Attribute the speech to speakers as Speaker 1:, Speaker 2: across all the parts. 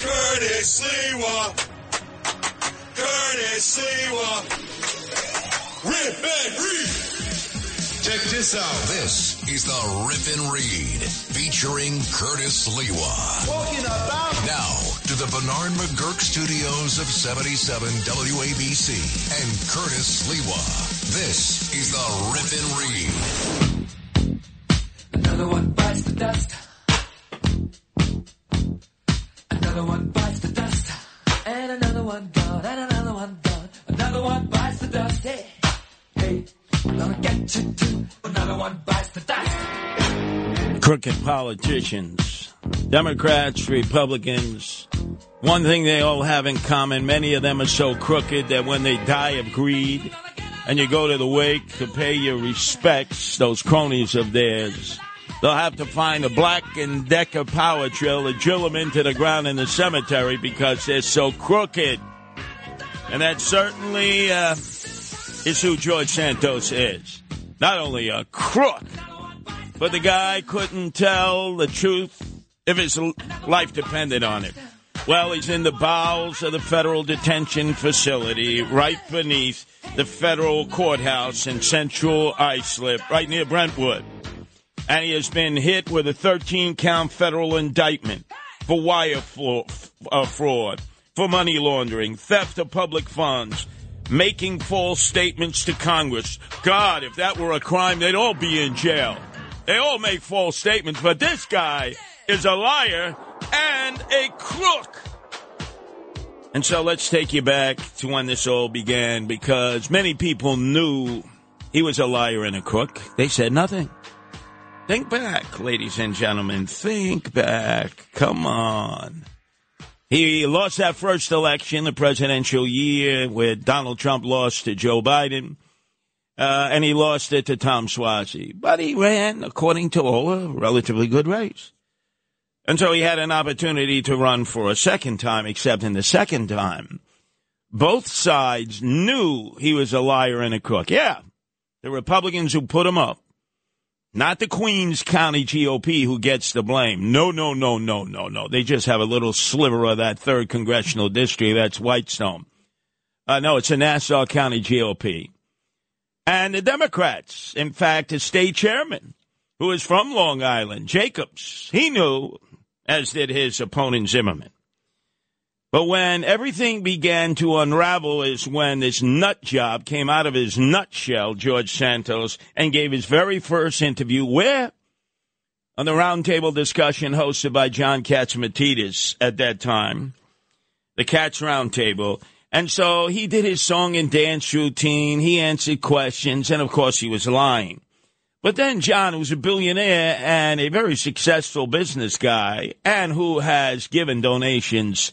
Speaker 1: Curtis Sliwa. Curtis Sliwa. Rip and read.
Speaker 2: Check this out. This is the Rip and Read featuring Curtis Sliwa.
Speaker 1: Talking about
Speaker 2: Now to the Bernard McGuirk studios of 77 WABC and Curtis Sliwa. This is the Rip and Read.
Speaker 3: Another one bites the dust. Another one bites the dust. And another one gone. And another one gone. Another one bites the dust. Hey, hey, gonna get you too. Another one bites the dust.
Speaker 4: crooked politicians, Democrats, Republicans. One thing they all have in common, many of them are so crooked that when they die of greed and you go to the wake to pay your respects, those cronies of theirs, they'll have to find a black and decker power drill to drill them into the ground in the cemetery because they're so crooked. And that certainly uh, is who George Santos is. Not only a crook, but the guy couldn't tell the truth if his life depended on it. Well, he's in the bowels of the federal detention facility right beneath the federal courthouse in central Islip, right near Brentwood. And he has been hit with a 13 count federal indictment for wire uh, fraud, for money laundering, theft of public funds, making false statements to Congress. God, if that were a crime, they'd all be in jail. They all make false statements, but this guy is a liar and a crook. And so let's take you back to when this all began because many people knew he was a liar and a crook. They said nothing. Think back, ladies and gentlemen. Think back. Come on. He lost that first election, the presidential year, where Donald Trump lost to Joe Biden. Uh, and he lost it to Tom Suozzi. But he ran, according to all, a relatively good race. And so he had an opportunity to run for a second time, except in the second time, both sides knew he was a liar and a crook. Yeah, the Republicans who put him up, not the Queens County GOP who gets the blame. No, no, no, no, no, no. They just have a little sliver of that third congressional district. That's Whitestone. Uh, no, it's the Nassau County GOP. And the Democrats, in fact, the state chairman, who is from Long Island, Jacobs, he knew, as did his opponent Zimmerman. But when everything began to unravel is when this nut job came out of his nutshell, George Santos, and gave his very first interview where? On the roundtable discussion hosted by John Catsimatidis at that time, the Cats Roundtable. And so he did his song and dance routine. He answered questions, and of course, he was lying. But then John, who's a billionaire and a very successful business guy, and who has given donations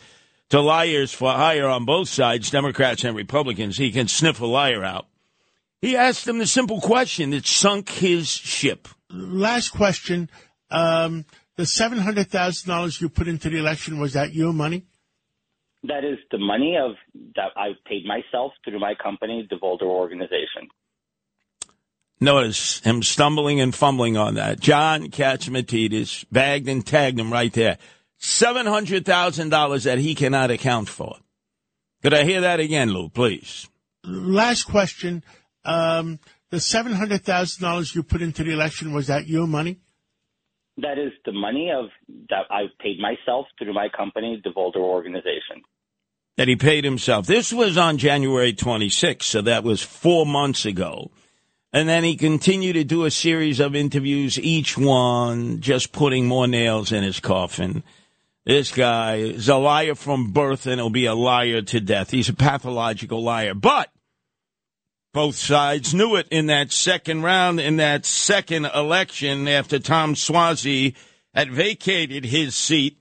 Speaker 4: to liars for hire on both sides, Democrats and Republicans, he can sniff a liar out. He asked him the simple question that sunk his ship.
Speaker 5: last question. Um, the seven hundred thousand dollars you put into the election was that your money?
Speaker 6: That is the money of that I paid myself through my company, the Devolder Organization.
Speaker 4: Notice him stumbling and fumbling on that. John Catsimatidis bagged and tagged him right there. $700,000 that he cannot account for. Could I hear that again, Lou, please?
Speaker 5: Last question. Um, the seven hundred thousand dollars you put into the election was that your money?
Speaker 6: That is the money of that I paid myself through my company, the Devolder Organization.
Speaker 4: That he paid himself. This was on January 26th, so that was four months ago. And then he continued to do a series of interviews, each one just putting more nails in his coffin. This guy is a liar from birth and he'll be a liar to death. He's a pathological liar. But both sides knew it in that second round, in that second election after Tom Suozzi had vacated his seat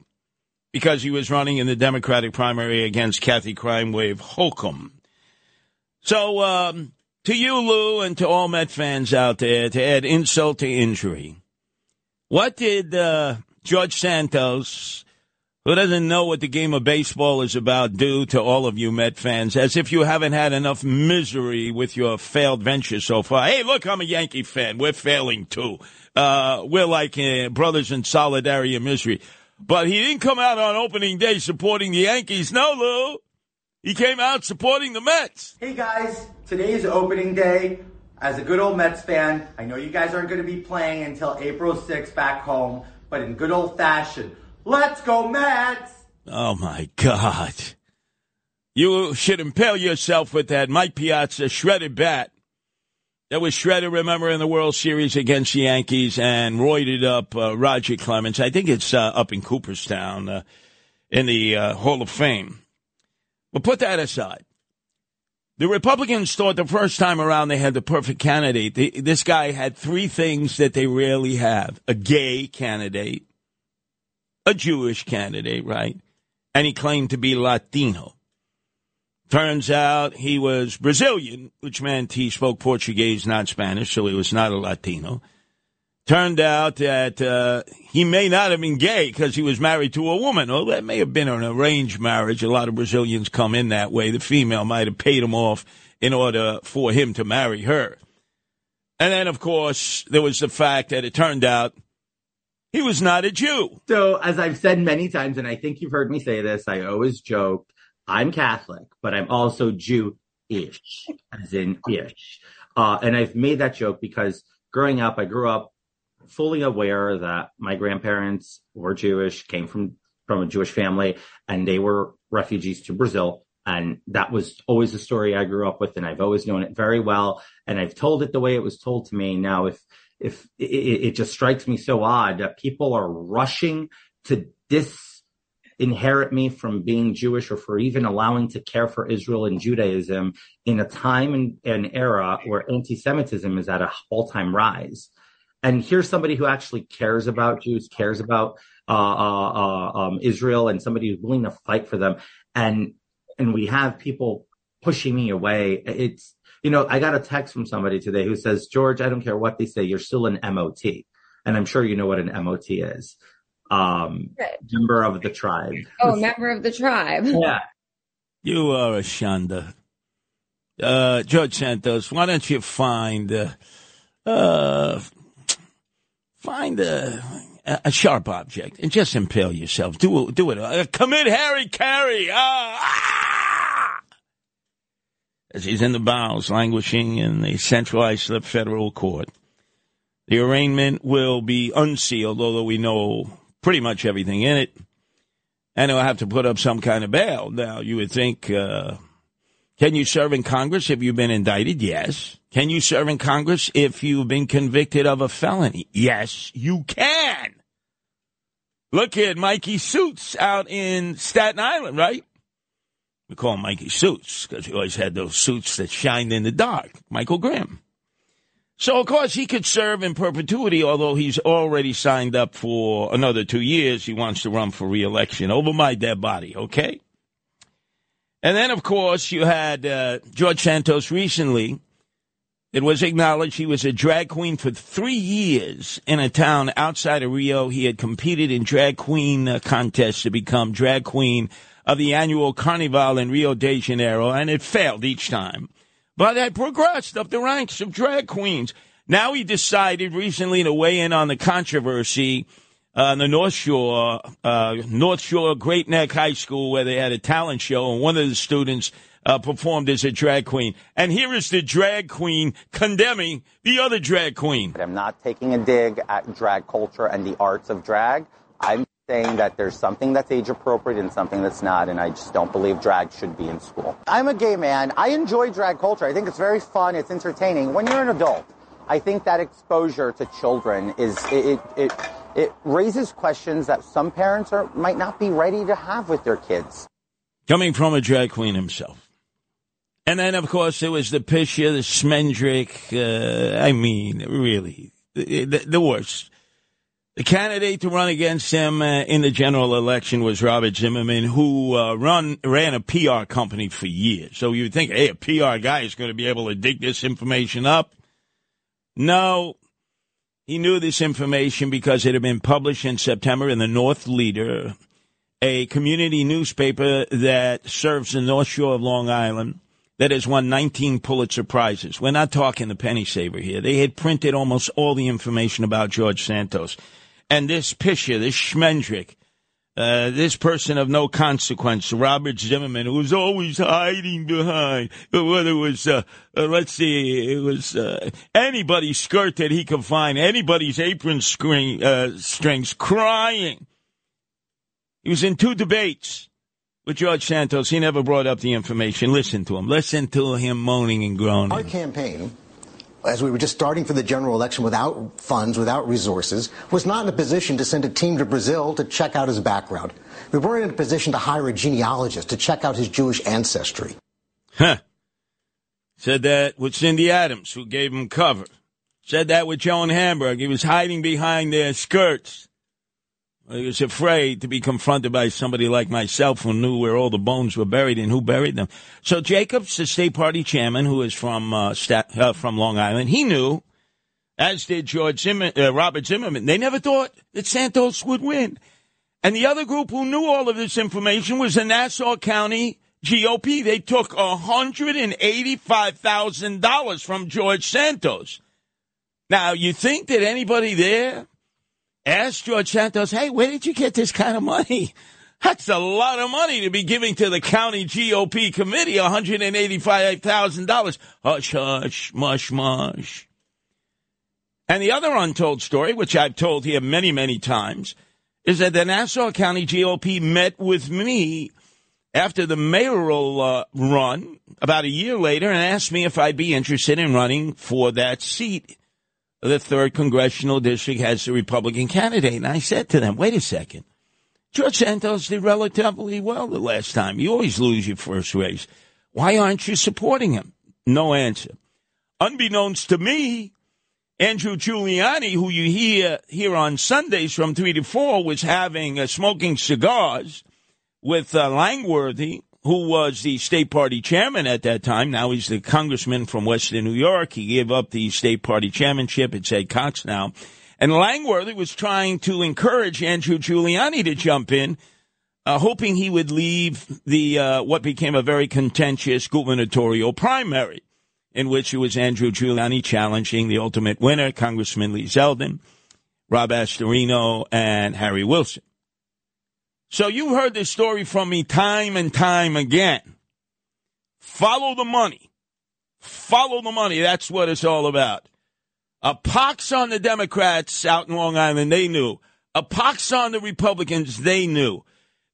Speaker 4: because he was running in the Democratic primary against Kathy Crime Wave Hochul. So, um, to you, Lou, and to all Met fans out there, to add insult to injury, what did uh, George Santos, who doesn't know what the game of baseball is about, do to all of you Met fans, as if you haven't had enough misery with your failed venture so far? Hey, look, I'm a Yankee fan. We're failing too. Uh, we're like uh, brothers in solidarity and misery. But he didn't come out on opening day supporting the Yankees. No, Lou. He came out supporting the Mets.
Speaker 7: Hey guys, today is opening day. As a good old Mets fan, I know you guys aren't going to be playing until April 6th back home, but in good old fashion, let's go Mets!
Speaker 4: Oh my God. You should impale yourself with that Mike Piazza shredded bat that was shredded, remember, in the World Series against the Yankees and roided up uh, Roger Clemens. I think it's uh, up in Cooperstown uh, in the uh, Hall of Fame. But put that aside. The Republicans thought the first time around they had the perfect candidate. The, this guy had three things that they rarely have a gay candidate, a Jewish candidate, right? And he claimed to be Latino. Turns out he was Brazilian, which meant he spoke Portuguese, not Spanish, so he was not a Latino. Turned out that uh, he may not have been gay because he was married to a woman. Well, that may have been an arranged marriage. A lot of Brazilians come in that way. The female might have paid him off in order for him to marry her. And then, of course, there was the fact that it turned out he was not a Jew.
Speaker 7: So, as I've said many times, and I think you've heard me say this, I always joke, I'm Catholic, but I'm also Jew-ish, as in ish. Uh, and I've made that joke because growing up, I grew up fully aware that my grandparents were Jewish, came from, from a Jewish family, and they were refugees to Brazil. And that was always a story I grew up with, and I've always known it very well. And I've told it the way it was told to me. Now, if, if it, it just strikes me so odd that people are rushing to disinherit me from being Jewish or for even allowing to care for Israel and Judaism in a time and an era where anti-Semitism is at an all-time rise and here's somebody who actually cares about Jews, cares about uh, uh, uh, um, Israel, and somebody who's willing to fight for them. And and we have people pushing me away. It's you know I got a text from somebody today who says, George, I don't care what they say, you're still an MOT, and I'm sure you know what an MOT is. Um, member of the tribe.
Speaker 8: Oh, member of the tribe.
Speaker 7: Yeah.
Speaker 4: You are a shanda. Uh, George Santos, why don't you find uh, uh, find a, a sharp object and just impale yourself. Do do it. Uh, commit Harry Carey. Ah, ah! As he's in the bowels, languishing in the centralized federal court. The arraignment will be unsealed, although we know pretty much everything in it. And he'll have to put up some kind of bail. Now, you would think, uh, can you serve in Congress if you've been indicted? Yes. Can you serve in Congress if you've been convicted of a felony? Yes, you can. Look at Mikey Suits out in Staten Island, right? We call him Mikey Suits because he always had those suits that shined in the dark. Michael Grimm. So, of course, he could serve in perpetuity, although he's already signed up for another two years. He wants to run for reelection over my dead body, okay? And then, of course, you had uh, George Santos recently it was acknowledged he was a drag queen for three years in a town outside of Rio. He had competed in drag queen uh, contests to become drag queen of the annual Carnival in Rio de Janeiro, and it failed each time. But had progressed up the ranks of drag queens. Now he decided recently to weigh in on the controversy uh, on the North Shore, uh, North Shore Great Neck High School, where they had a talent show, and one of the students uh, performed as a drag queen. And here is the drag queen condemning the other drag queen.
Speaker 9: I'm not taking a dig at drag culture and the arts of drag. I'm saying that there's something that's age appropriate and something that's not, and I just don't believe drag should be in school. I'm a gay man. I enjoy drag culture. I think it's very fun. It's entertaining. When you're an adult, I think that exposure to children is it it, it, it raises questions that some parents are might not be ready to have with their kids.
Speaker 4: Coming from a drag queen himself. And then, of course, there was the Pisha, the Schmendrick. Uh, I mean, really, the, the, the, worst. The candidate to run against him uh, in the general election was Robert Zimmerman, who uh, run ran a PR company for years. So you'd think, hey, a PR guy is going to be able to dig this information up. No, he knew this information because it had been published in September in the North Leader, a community newspaper that serves the North Shore of Long Island that has won 19 Pulitzer Prizes. We're not talking the penny saver here. They had printed almost all the information about George Santos. And this Pisher, this Schmendrick, uh, this person of no consequence, Robert Zimmerman, who was always hiding behind, whether it was, uh, uh, let's see, it was uh, anybody's skirt that he could find, anybody's apron uh, strings, crying. He was in two debates with George Santos. He never brought up the information. Listen to him. Listen to him moaning and groaning.
Speaker 10: Our campaign as we were just starting for the general election without funds, without resources, was not in a position to send a team to Brazil to check out his background. We weren't in a position to hire a genealogist to check out his Jewish ancestry.
Speaker 4: Huh. Said that with Cindy Adams, who gave him cover. Said that with Joan Hamburg. He was hiding behind their skirts. He was afraid to be confronted by somebody like myself who knew where all the bones were buried and who buried them. So Jacobs, the state party chairman, who is from uh, Stat- uh, from Long Island, he knew, as did George Zimmer- uh, Robert Zimmerman. They never thought that Santos would win. And the other group who knew all of this information was the Nassau County GOP. They took $185,000 from George Santos. Now, you think that anybody there asked George Santos, hey, where did you get this kind of money? That's a lot of money to be giving to the county GOP committee, $185,000. Hush, hush, mush, mush. And the other untold story, which I've told here many, many times, is that the Nassau County GOP met with me after the mayoral uh, run about a year later and asked me if I'd be interested in running for that seat the third congressional district has a Republican candidate. And I said to them, wait a second. George Santos did relatively well the last time. You always lose your first race. Why aren't you supporting him? No answer. Unbeknownst to me, Andrew Giuliani, who you hear here on Sundays from 3 to 4, was having uh, smoking cigars with uh, Langworthy who was the state party chairman at that time. Now he's the congressman from Western New York. He gave up the state party chairmanship. It's Ed Cox now. And Langworthy was trying to encourage Andrew Giuliani to jump in, uh, hoping he would leave the uh, what became a very contentious gubernatorial primary, in which it was Andrew Giuliani challenging the ultimate winner, Congressman Lee Zeldin, Rob Astorino, and Harry Wilson. So you've heard this story from me time and time again. Follow the money. Follow the money. That's what it's all about. A pox on the Democrats out in Long Island, they knew. A pox on the Republicans, they knew.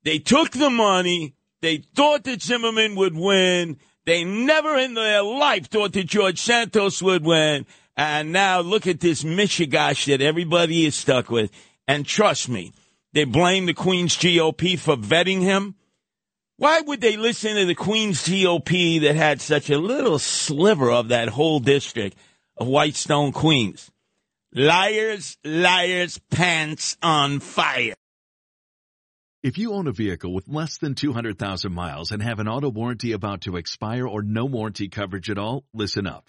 Speaker 4: They took the money. They thought that Zimmerman would win. They never in their life thought that George Santos would win. And now look at this Michigash that everybody is stuck with. And trust me, they blame the Queen's GOP for vetting him. Why would they listen to the Queen's GOP that had such a little sliver of that whole district of Whitestone, Queens? Liars, liars, pants on fire.
Speaker 11: If you own a vehicle with less than 200,000 miles and have an auto warranty about to expire or no warranty coverage at all, listen up.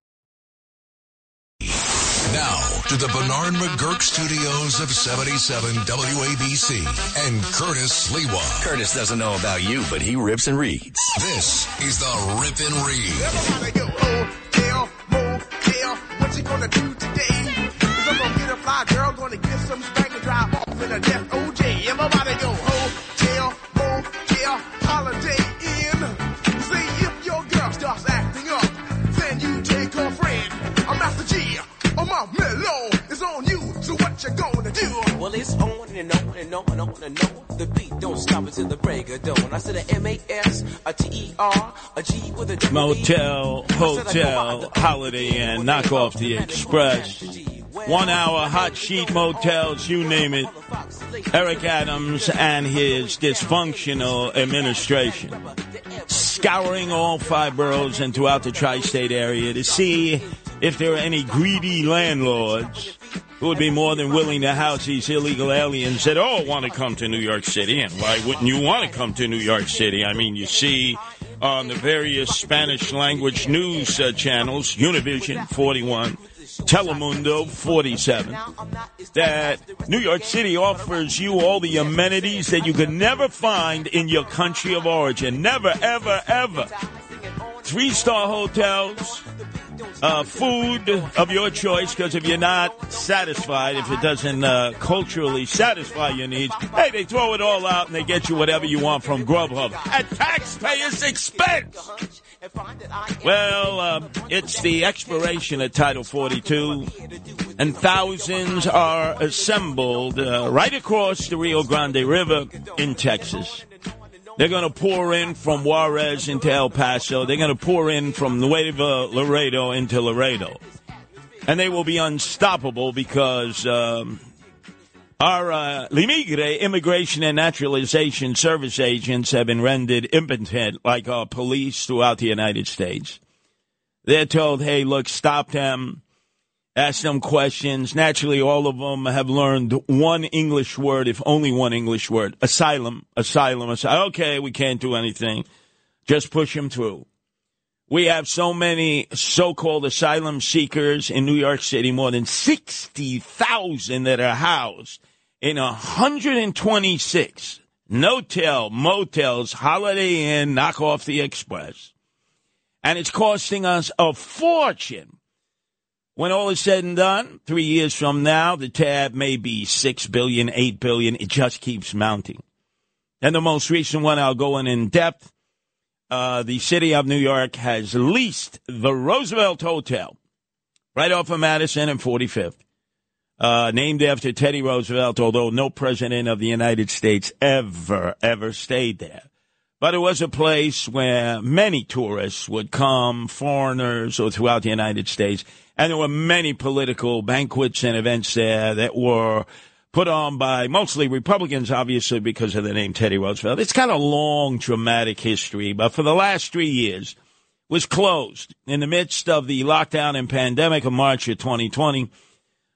Speaker 2: Now to the Bernard McGuirk studios of 77 WABC and Curtis Sliwa.
Speaker 12: Curtis doesn't know about you, but he rips and reads.
Speaker 2: This is the Rip and Read.
Speaker 1: Everybody go, oh, hotel, motel, what you gonna do today? Cause I'm gonna get a fly girl, gonna get some spank and drive off in a death OJ. Everybody go, hotel,
Speaker 3: and on and on and on and on. The beat don't stop until the break of dawn. I said a M A S, a T E R, a G with a.
Speaker 4: Motel, hotel, Holiday Inn, knock off the express. One hour hot sheet motels, you name it. Eric Adams and his dysfunctional administration scouring all five boroughs and throughout the tri state area to see if there are any greedy landlords who would be more than willing to house these illegal aliens that all want to come to New York City. And why wouldn't you want to come to New York City? I mean, you see on the various Spanish language news uh, channels, Univision 41, Telemundo 47, that New York City offers you all the amenities that you could never find in your country of origin. Never, ever, ever. Three star hotels, uh, food of your choice, because if you're not satisfied, if it doesn't uh, culturally satisfy your needs, hey, they throw it all out and they get you whatever you want from Grubhub at taxpayers' expense. Well, uh, it's the expiration of Title 42, and thousands are assembled uh, right across the Rio Grande River in Texas. They're going to pour in from Juarez into El Paso. They're going to pour in from Nuevo Laredo into Laredo. And they will be unstoppable because um, our uh, Limigre Immigration and Naturalization Service agents have been rendered impotent like our police throughout the United States. They're told, hey, look, stop them, ask them questions. Naturally, all of them have learned one English word, if only one English word asylum, asylum, asylum. Okay, we can't do anything. Just push them through. We have so many so-called asylum seekers in New York City, more than 60,000 that are housed in 126 no-tell motels, Holiday Inn, knock off the express. And it's costing us a fortune. When all is said and done, three years from now, the tab may be six billion, eight billion. It just keeps mounting. And the most recent one, I'll go in in depth. Uh, the city of New York has leased the Roosevelt Hotel right off of Madison and 45th uh, named after Teddy Roosevelt, although no president of the United States ever, ever stayed there. But it was a place where many tourists would come, foreigners or throughout the United States, and there were many political banquets and events there that were put on by mostly Republicans, obviously because of the name Teddy Roosevelt. It's got a long, dramatic history, but for the last three years was closed in the midst of the lockdown and pandemic of March of 2020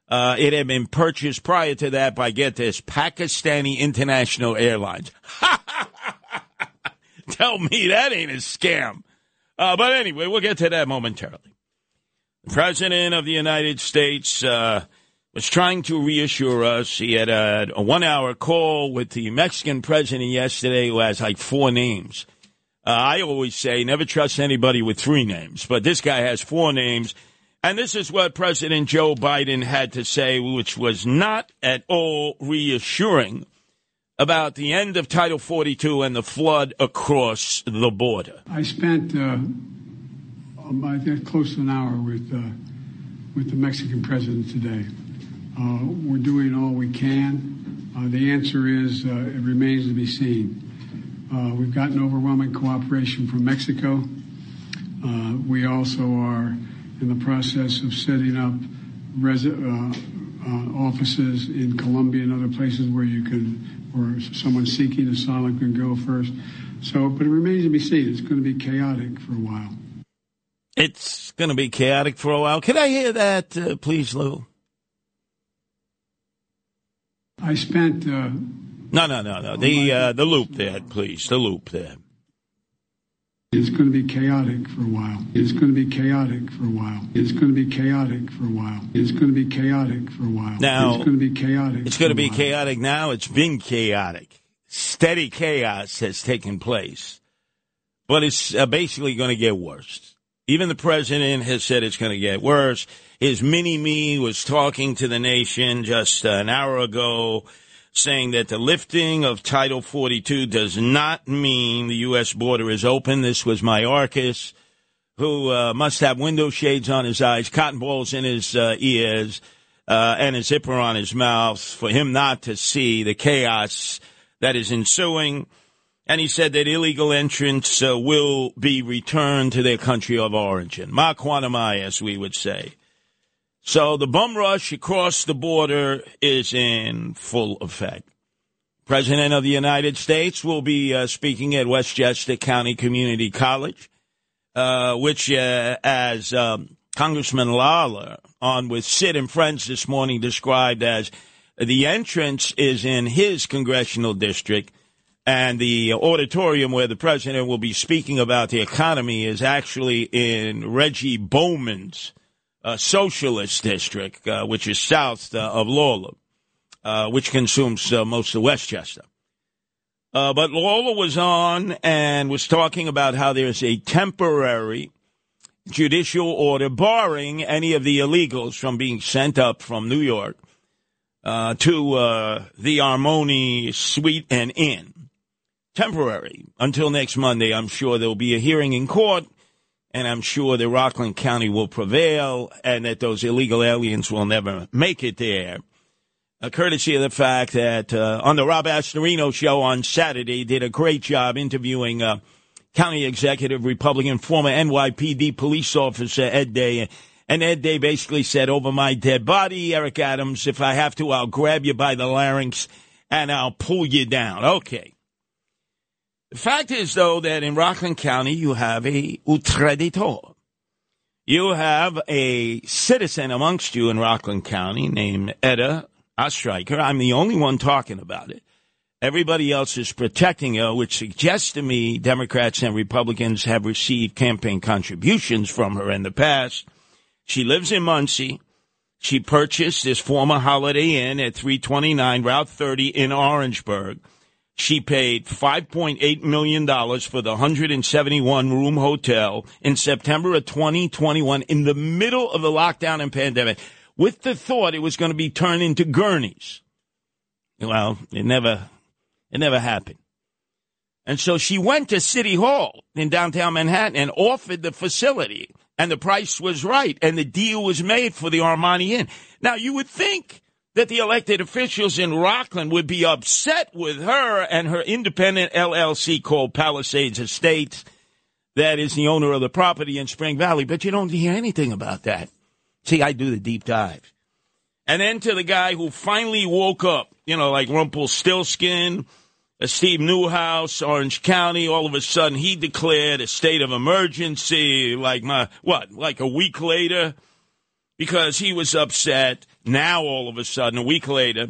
Speaker 4: uh, it had been purchased prior to that by, get this, Pakistani International Airlines. Tell me that ain't a scam. Uh, but anyway, we'll get to that momentarily. The President of the United States uh, was trying to reassure us. He had a, a one hour call with the Mexican president yesterday who has like four names. Uh, I always say never trust anybody with three names, but this guy has four names and this is what President Joe Biden had to say, which was not at all reassuring about the end of Title 42 and the flood across the border.
Speaker 13: I spent uh, I think close to an hour with uh, with the Mexican president today. Uh, we're doing all we can. Uh, the answer is uh, it remains to be seen. Uh, we've gotten overwhelming cooperation from Mexico. we also are in the process of setting up uh, uh, offices in Colombia and other places where you can, where someone seeking asylum can go first. So, but it remains to be seen. It's going to be chaotic for a while.
Speaker 4: It's going to be chaotic for a while. Can I hear that, uh, please, Lou?
Speaker 13: I spent. Uh,
Speaker 4: no, no, no, no. The uh, the loop there, please. The loop there.
Speaker 13: It's going to be chaotic for a while. It's going to be chaotic for a while. It's going to be chaotic for a while. It's going to be chaotic for a while.
Speaker 4: Now,
Speaker 13: it's going to be chaotic.
Speaker 4: It's going to be chaotic now. It's been chaotic. Steady chaos has taken place, but it's uh, basically going to get worse. Even the president has said it's going to get worse. His mini me was talking to the nation just an hour ago saying that the lifting of Title 42 does not mean the U.S. border is open. This was Mayorkas, who uh, must have window shades on his eyes, cotton balls in his uh, ears, uh, and a zipper on his mouth for him not to see the chaos that is ensuing. And he said that illegal entrants uh, will be returned to their country of origin. Ma quantumai, as we would say. So the bum rush across the border is in full effect. President of the United States will be uh, speaking at Westchester County Community College, uh, which, uh, as um, Congressman Lawler on with Sid and Friends this morning described as the entrance is in his congressional district, and the auditorium where the president will be speaking about the economy is actually in Reggie Bowman's uh, socialist district, uh, which is south uh, of Lawler, uh, which consumes uh, most of Westchester. Uh, but Lawler was on and was talking about how there's a temporary judicial order barring any of the illegals from being sent up from New York to the Armoni Suite and Inn. Temporary. Until next Monday, I'm sure there will be a hearing in court, and I'm sure the Rockland County will prevail, and that those illegal aliens will never make it there. Uh, courtesy of the fact that uh, on the Rob Astorino show on Saturday, did a great job interviewing uh, County Executive Republican, former NYPD police officer Ed Day. And Ed Day basically said, over my dead body, Eric Adams, if I have to, I'll grab you by the larynx and I'll pull you down. Okay. The fact is, though, that in Rockland County, you have a utreditor. You have a citizen amongst you in Rockland County named Etta Ostreicher. I'm the only one talking about it. Everybody else is protecting her, which suggests to me Democrats and Republicans have received campaign contributions from her in the past. She lives in Monsey. She purchased this former Holiday Inn at 329 Route 30 in Orangeburg. She paid $5.8 million for the 171 room hotel in September of 2021 in the middle of the lockdown and pandemic with the thought it was going to be turned into gurneys. Well, it never it never happened. And so she went to City Hall in downtown Manhattan and offered the facility. And the price was right. And the deal was made for the Armoni Inn. Now, you would think that the elected officials in Rockland would be upset with her and her independent LLC called Palisades Estates, that is the owner of the property in Spring Valley. But you don't hear anything about that. See, I do the deep dive. And then to the guy who finally woke up, you know, like Rumpelstiltskin, uh, Steve Neuhaus, Orange County, all of a sudden he declared a state of emergency, like my, what, like a week later, because he was upset. Now, all of a sudden, a week later,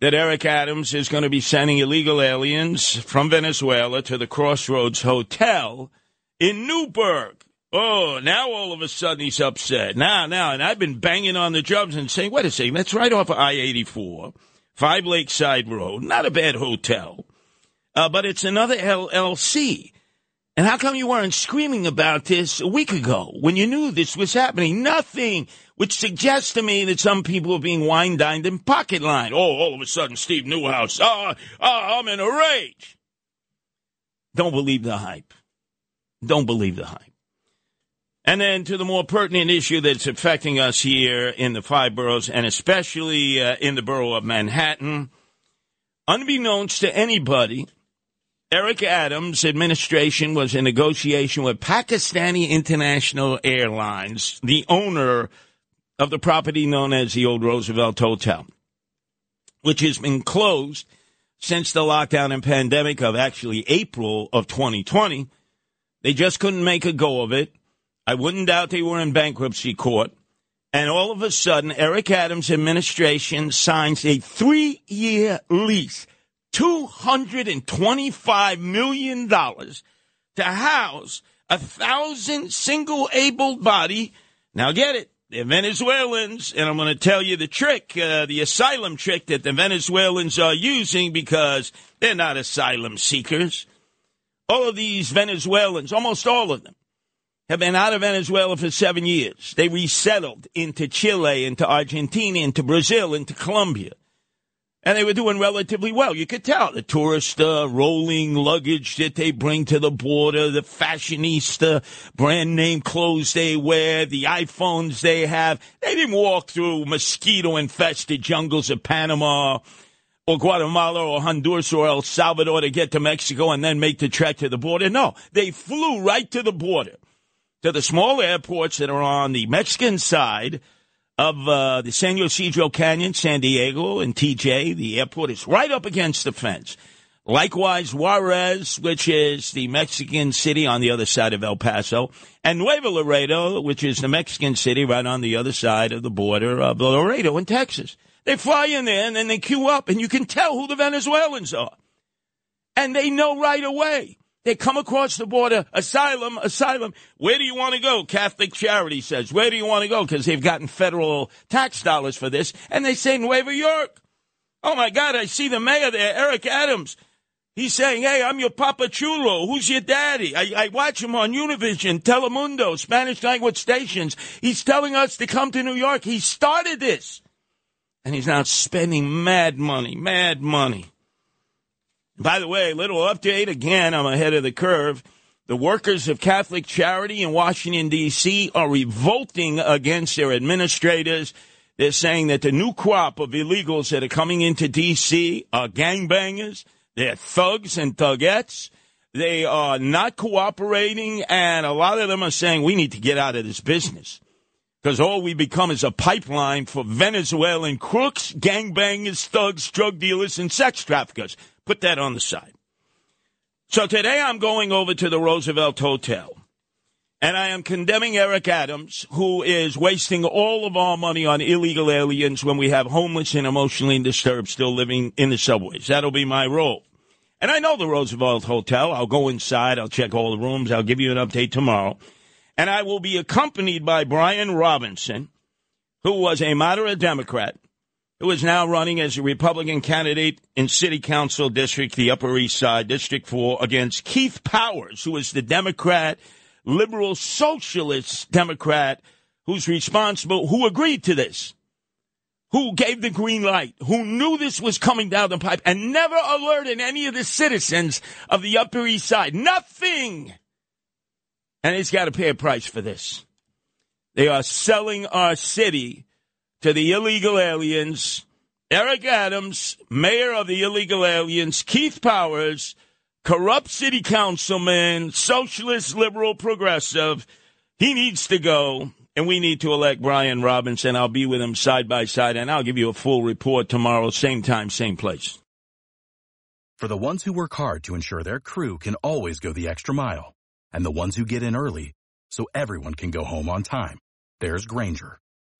Speaker 4: that Eric Adams is going to be sending illegal aliens from Venezuela to the Crossroads Hotel in Newburgh. Oh, now all of a sudden he's upset. Now, now, and I've been banging on the drums and saying, wait a second, that's right off of I 84, Five Lakeside Road. Not a bad hotel, uh, but it's another LLC. And how come you weren't screaming about this a week ago when you knew this was happening? Nothing, which suggests to me that some people are being wine dined in pocket line. Oh, all of a sudden, Steve Neuhaus, oh, oh, I'm in a rage. Don't believe the hype. Don't believe the hype. And then to the more pertinent issue that's affecting us here in the five boroughs, and especially uh, in the borough of Manhattan. Unbeknownst to anybody, Eric Adams' administration was in negotiation with Pakistani International Airlines, the owner of the property known as the Old Roosevelt Hotel, which has been closed since the lockdown and pandemic of actually April of 2020. They just couldn't make a go of it. I wouldn't doubt they were in bankruptcy court. And all of a sudden, Eric Adams' administration signs a three year lease, $225 million to house a thousand single able body. Now get it. They're Venezuelans, and I'm going to tell you the trick, uh, the asylum trick that the Venezuelans are using because they're not asylum seekers. All of these Venezuelans, almost all of them, have been out of Venezuela for seven years. They resettled into Chile, into Argentina, into Brazil, into Colombia. And they were doing relatively well. You could tell the tourist uh, rolling luggage that they bring to the border, the fashionista brand name clothes they wear, the iPhones they have. They didn't walk through mosquito infested jungles of Panama or Guatemala or Honduras or El Salvador to get to Mexico and then make the trek to the border. No, they flew right to the border to the small airports that are on the Mexican side of uh, the San Ysidro Canyon, San Diego, and TJ. The airport is right up against the fence. Likewise, Juarez, which is the Mexican city on the other side of El Paso, and Nuevo Laredo, which is the Mexican city right on the other side of the border of Laredo in Texas. They fly in there and then they queue up, and you can tell who the Venezuelans are. And they know right away. They come across the border, asylum, asylum. Where do you want to go? Catholic Charity says, where do you want to go? Because they've gotten federal tax dollars for this. And they say Nueva York. Oh my God, I see the mayor there, Eric Adams. He's saying, hey, I'm your Papa Chulo. Who's your daddy? I, I watch him on Univision, Telemundo, Spanish language stations. He's telling us to come to New York. He started this. And he's now spending mad money, mad money. By the way, little update again, I'm ahead of the curve. The workers of Catholic Charity in Washington, D.C. are revolting against their administrators. They're saying that the new crop of illegals that are coming into D.C. are gangbangers, they're thugs and thugettes. They are not cooperating, and a lot of them are saying we need to get out of this business because all we become is a pipeline for Venezuelan crooks, gangbangers, thugs, drug dealers, and sex traffickers. Put that on the side. So today I'm going over to the Roosevelt Hotel. And I am condemning Eric Adams, who is wasting all of our money on illegal aliens when we have homeless and emotionally disturbed still living in the subways. That'll be my role. And I know the Roosevelt Hotel. I'll go inside. I'll check all the rooms. I'll give you an update tomorrow. And I will be accompanied by Brian Robinson, who was a moderate Democrat who is now running as a Republican candidate in City Council District, the Upper East Side, District 4, against Keith Powers, who is the Democrat, liberal socialist Democrat who's responsible, who agreed to this, who gave the green light, who knew this was coming down the pipe and never alerted any of the citizens of the Upper East Side. Nothing. And he's got to pay a price for this. They are selling our city to the illegal aliens. Eric Adams, mayor of the illegal aliens, Keith Powers, corrupt city councilman, socialist, liberal, progressive. He needs to go, and we need to elect Brian Robinson. I'll be with him side by side, and I'll give you a full report tomorrow, same time, same place.
Speaker 14: For the ones who work hard to ensure their crew can always go the extra mile, and the ones who get in early so everyone can go home on time, there's Grainger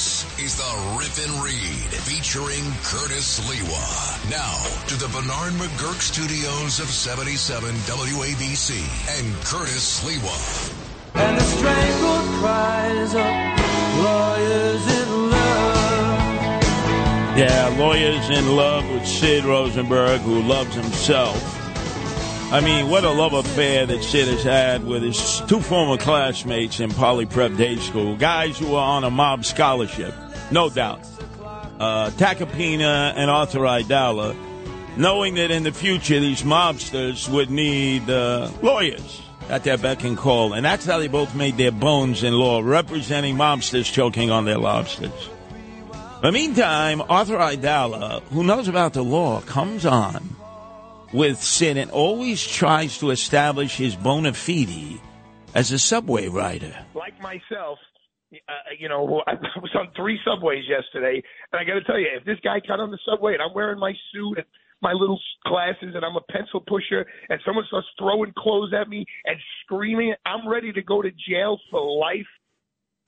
Speaker 2: This is the Rip and Read featuring Curtis Sliwa. Now to the Bernard McGuirk studios of 77 WABC and Curtis Sliwa.
Speaker 3: And the strangled cries of lawyers in love.
Speaker 4: Yeah, lawyers in love with Sid Rosenberg, who loves himself. I mean, what a love affair that Sid has had with his two former classmates in Poly Prep Day School, guys who are on a mob scholarship, no doubt. Uh, Tacopina and Arthur Aidala, knowing that in the future these mobsters would need uh, lawyers at their beck and call. And that's how they both made their bones in law, representing mobsters choking on their lobsters. In the meantime, Arthur Aidala, who knows about the law, comes on with sin and always tries to establish his bona fide as a subway rider.
Speaker 15: like myself, uh, you know, I was on three subways yesterday, and I got to tell you, if this guy got on the subway and I'm wearing my suit and my little glasses and I'm a pencil pusher, and someone starts throwing clothes at me and screaming, I'm ready to go to jail for life.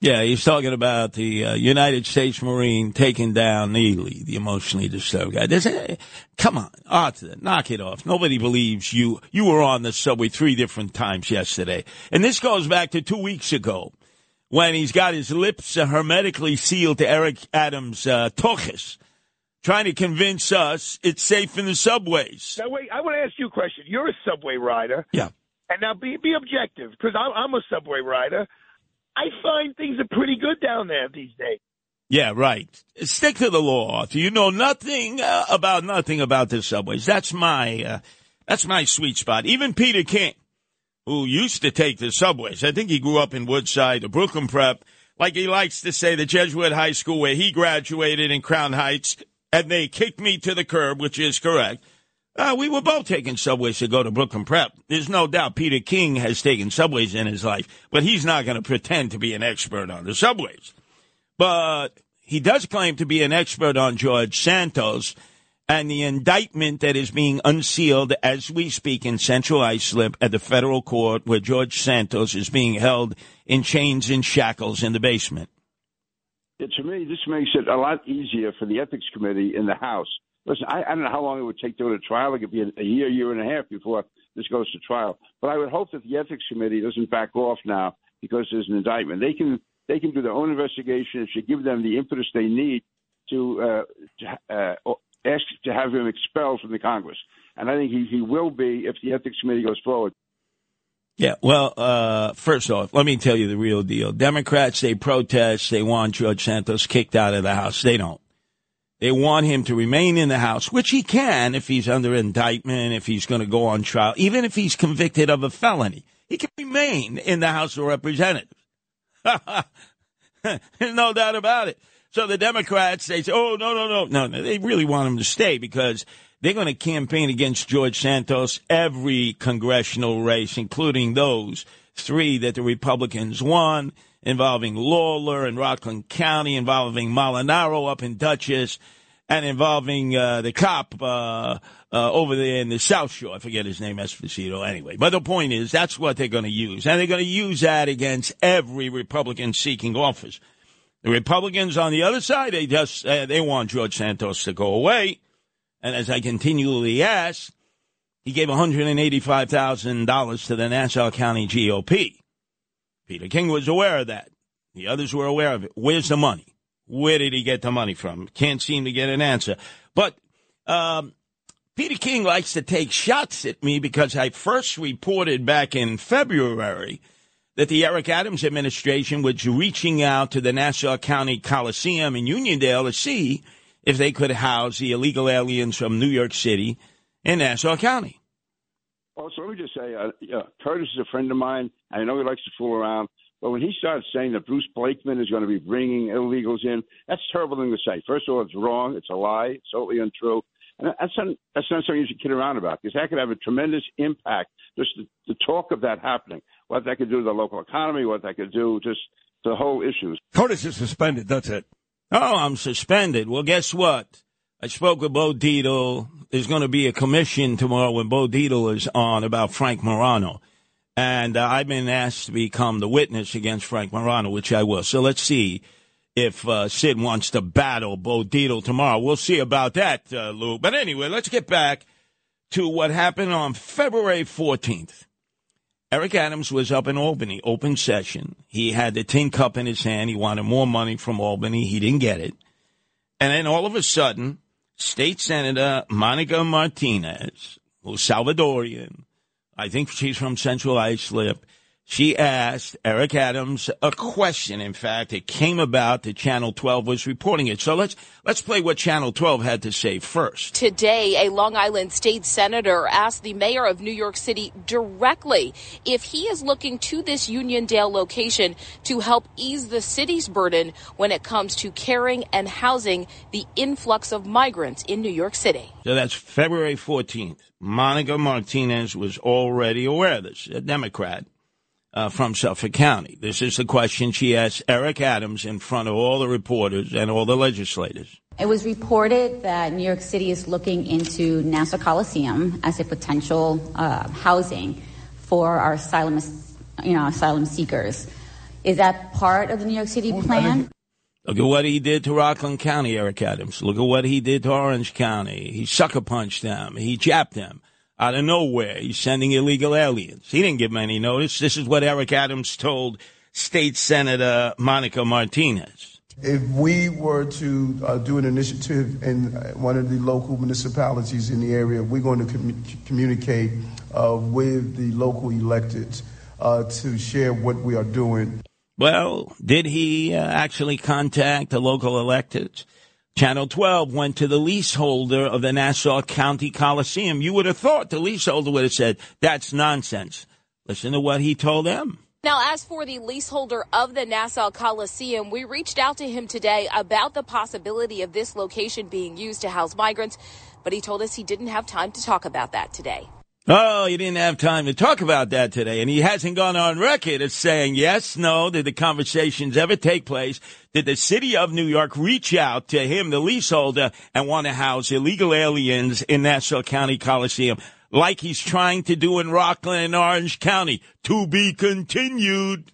Speaker 4: Yeah, he's talking about the uh, United States Marine taking down Neely, the emotionally disturbed guy. There's a, come on, Arthur, knock it off. Nobody believes you. You were on the subway three different times yesterday. And this goes back to two weeks ago when he's got his lips hermetically sealed to Eric Adams' uh, trying to convince us it's safe in the subways.
Speaker 15: Now, wait, I want to ask you a question. You're a subway rider.
Speaker 4: Yeah.
Speaker 15: And now be be objective because I'm, I'm a subway rider. I find things are pretty good down there these days.
Speaker 4: Yeah, right. Stick to the law, Arthur. You know nothing uh, about nothing about the subways. That's my uh, that's my sweet spot. Even Peter King, who used to take the subways, I think he grew up in Woodside, the Brooklyn Prep, like he likes to say, the Jesuit high school where he graduated in Crown Heights, and they kicked me to the curb, which is correct. Uh, we were both taking subways to go to Brooklyn Prep. There's no doubt Peter King has taken subways in his life, but he's not going to pretend to be an expert on the subways. But he does claim to be an expert on George Santos and the indictment that is being unsealed as we speak in Central Islip at the federal court where George Santos is being held in chains and shackles in the basement.
Speaker 16: Yeah, to me, this makes it a lot easier for the ethics committee in the House Listen, I, I don't know how long it would take to go to trial. It could be a, a year, year and a half before this goes to trial. But I would hope that the ethics committee doesn't back off now because there's an indictment. They can they can do their own investigation. It should give them the impetus they need to, uh, to uh, ask to have him expelled from the Congress. And I think he, he will be if the ethics committee goes forward.
Speaker 4: Yeah, well, uh, first off, let me tell you the real deal. Democrats, they protest. They want George Santos kicked out of the House. They don't. They want him to remain in the House, which he can if he's under indictment, if he's going to go on trial, even if he's convicted of a felony. He can remain in the House of Representatives. no doubt about it. So the Democrats, they say, oh, no, no, no, no, no. They really want him to stay because they're going to campaign against George Santos every congressional race, including those three that the Republicans won involving Lawler in Rockland County, involving Molinaro up in Dutchess, and involving uh, the cop uh, uh, over there in the South Shore. I forget his name, Esposito. Anyway, but the point is that's what they're going to use, and they're going to use that against every Republican seeking office. The Republicans on the other side, they just uh, they want George Santos to go away, and as I continually ask, he gave one hundred and eighty-five thousand dollars to the Nassau County GOP. Peter King was aware of that. The others were aware of it. Where's the money? Where did he get the money from? Can't seem to get an answer. But um, Peter King likes to take shots at me because I first reported back in February that the Eric Adams administration was reaching out to the Nassau County Coliseum in Uniondale to see if they could house the illegal aliens from New York City in Nassau County.
Speaker 16: Also, let me just say, uh, uh, Curtis is a friend of mine. I know he likes to fool around. But when he started saying that Bruce Blakeman is going to be bringing illegals in, that's a terrible thing to say. First of all, it's wrong. It's a lie. It's totally untrue. And that's not, that's not something you should kid around about because that could have a tremendous impact. Just the, the talk of that happening, what that could do to the local economy, what that could do, just the whole issues.
Speaker 17: Curtis is suspended. That's it.
Speaker 4: Oh, I'm suspended. Well, guess what? I spoke with Bo Dietl. There's going to be a commission tomorrow when Bo Dietl is on about Frank Morano. And uh, I've been asked to become the witness against Frank Morano, which I will. So let's see if uh, Sid wants to battle Bo Dietl tomorrow. We'll see about that, uh, Lou. But anyway, let's get back to what happened on February 14th. Eric Adams was up in Albany, open session. He had the tin cup in his hand. He wanted more money from Albany. He didn't get it. And then all of a sudden, State Senator Monica Martinez, who's Salvadorian, I think she's from Central Islip. She asked Eric Adams a question. In fact, it came about that Channel 12 was reporting it. So let's let's play what Channel 12 had to say first.
Speaker 18: Today, a Long Island state senator asked the mayor of New York City directly if he is looking to this Uniondale location to help ease the city's burden when it comes to caring and housing the influx of migrants in New York City.
Speaker 4: So that's February 14th. Monica Martinez was already aware of this, a Democrat uh, from Suffolk County. This is the question she asked Eric Adams in front of all the reporters and all the legislators.
Speaker 19: It was reported that New York City is looking into Nassau Coliseum as a potential uh, housing for our asylum, you know, asylum seekers. Is that part of the New York City plan?
Speaker 4: Look at what he did to Rockland County, Eric Adams. Look at what he did to Orange County. He sucker punched them. He japped them out of nowhere. He's sending illegal aliens. He didn't give them any notice. This is what Eric Adams told State Senator Monica Martinez.
Speaker 20: If we were to uh, do an initiative in one of the local municipalities in the area, we're going to com- communicate uh, with the local electeds uh, to share what we are doing.
Speaker 4: Well, did he uh, actually contact the local electeds? Channel 12 went to the leaseholder of the Nassau County Coliseum. You would have thought the leaseholder would have said, that's nonsense. Listen to what he told them.
Speaker 18: Now, as for the leaseholder of the Nassau Coliseum, we reached out to him today about the possibility of this location being used to house migrants, but he told us he didn't have time to talk about that today.
Speaker 4: Oh, he didn't have time to talk about that today. And he hasn't gone on record as saying yes, no, did the conversations ever take place? Did the city of New York reach out to him, the leaseholder, and want to house illegal aliens in Nassau County Coliseum like he's trying to do in Rockland and Orange County? To be continued.